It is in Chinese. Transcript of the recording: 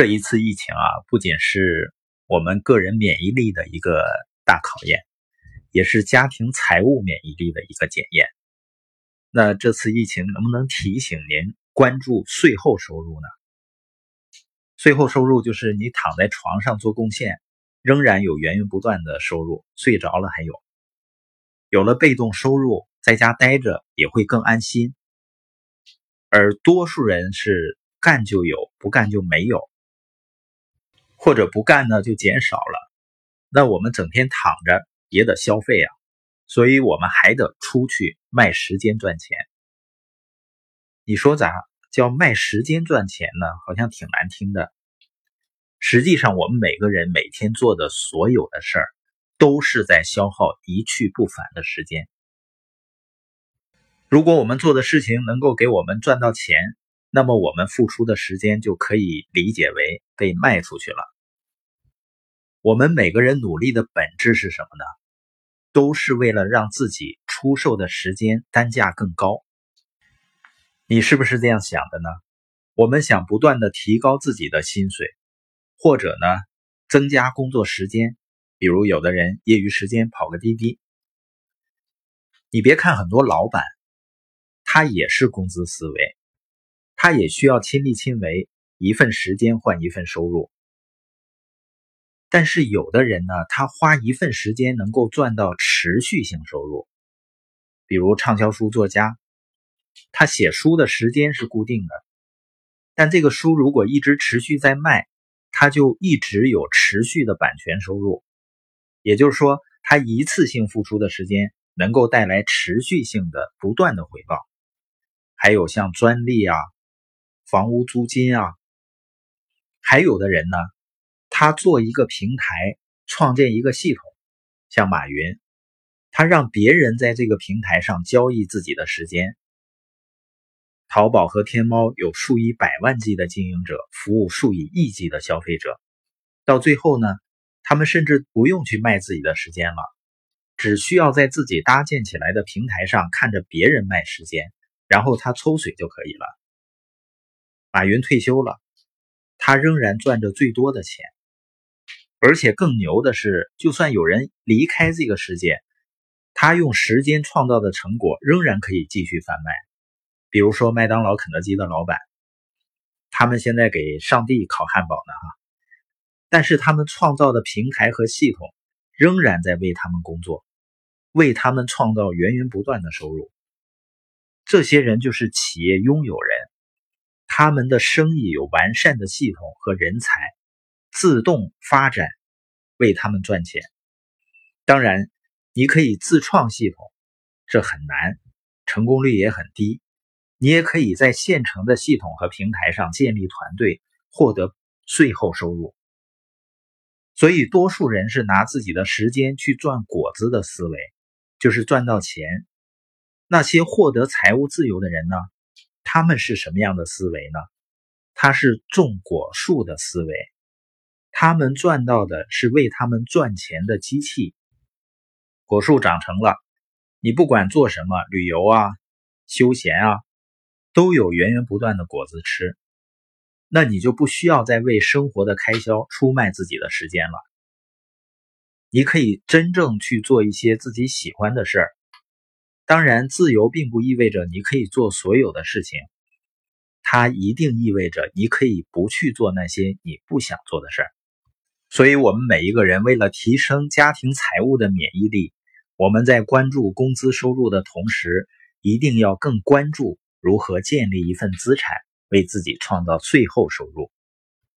这一次疫情啊，不仅是我们个人免疫力的一个大考验，也是家庭财务免疫力的一个检验。那这次疫情能不能提醒您关注税后收入呢？税后收入就是你躺在床上做贡献，仍然有源源不断的收入，睡着了还有。有了被动收入，在家待着也会更安心。而多数人是干就有，不干就没有。或者不干呢，就减少了。那我们整天躺着也得消费啊，所以我们还得出去卖时间赚钱。你说咋叫卖时间赚钱呢？好像挺难听的。实际上，我们每个人每天做的所有的事儿，都是在消耗一去不返的时间。如果我们做的事情能够给我们赚到钱，那么我们付出的时间就可以理解为被卖出去了。我们每个人努力的本质是什么呢？都是为了让自己出售的时间单价更高。你是不是这样想的呢？我们想不断的提高自己的薪水，或者呢增加工作时间，比如有的人业余时间跑个滴滴。你别看很多老板，他也是工资思维。他也需要亲力亲为，一份时间换一份收入。但是有的人呢，他花一份时间能够赚到持续性收入，比如畅销书作家，他写书的时间是固定的，但这个书如果一直持续在卖，他就一直有持续的版权收入。也就是说，他一次性付出的时间能够带来持续性的不断的回报。还有像专利啊。房屋租金啊，还有的人呢，他做一个平台，创建一个系统，像马云，他让别人在这个平台上交易自己的时间。淘宝和天猫有数以百万计的经营者，服务数以亿计的消费者，到最后呢，他们甚至不用去卖自己的时间了，只需要在自己搭建起来的平台上看着别人卖时间，然后他抽水就可以了。马云退休了，他仍然赚着最多的钱，而且更牛的是，就算有人离开这个世界，他用时间创造的成果仍然可以继续贩卖。比如说麦当劳、肯德基的老板，他们现在给上帝烤汉堡呢，哈，但是他们创造的平台和系统仍然在为他们工作，为他们创造源源不断的收入。这些人就是企业拥有人。他们的生意有完善的系统和人才，自动发展，为他们赚钱。当然，你可以自创系统，这很难，成功率也很低。你也可以在现成的系统和平台上建立团队，获得税后收入。所以，多数人是拿自己的时间去赚果子的思维，就是赚到钱。那些获得财务自由的人呢？他们是什么样的思维呢？他是种果树的思维，他们赚到的是为他们赚钱的机器。果树长成了，你不管做什么，旅游啊、休闲啊，都有源源不断的果子吃，那你就不需要再为生活的开销出卖自己的时间了。你可以真正去做一些自己喜欢的事儿。当然，自由并不意味着你可以做所有的事情，它一定意味着你可以不去做那些你不想做的事儿。所以，我们每一个人为了提升家庭财务的免疫力，我们在关注工资收入的同时，一定要更关注如何建立一份资产，为自己创造最后收入。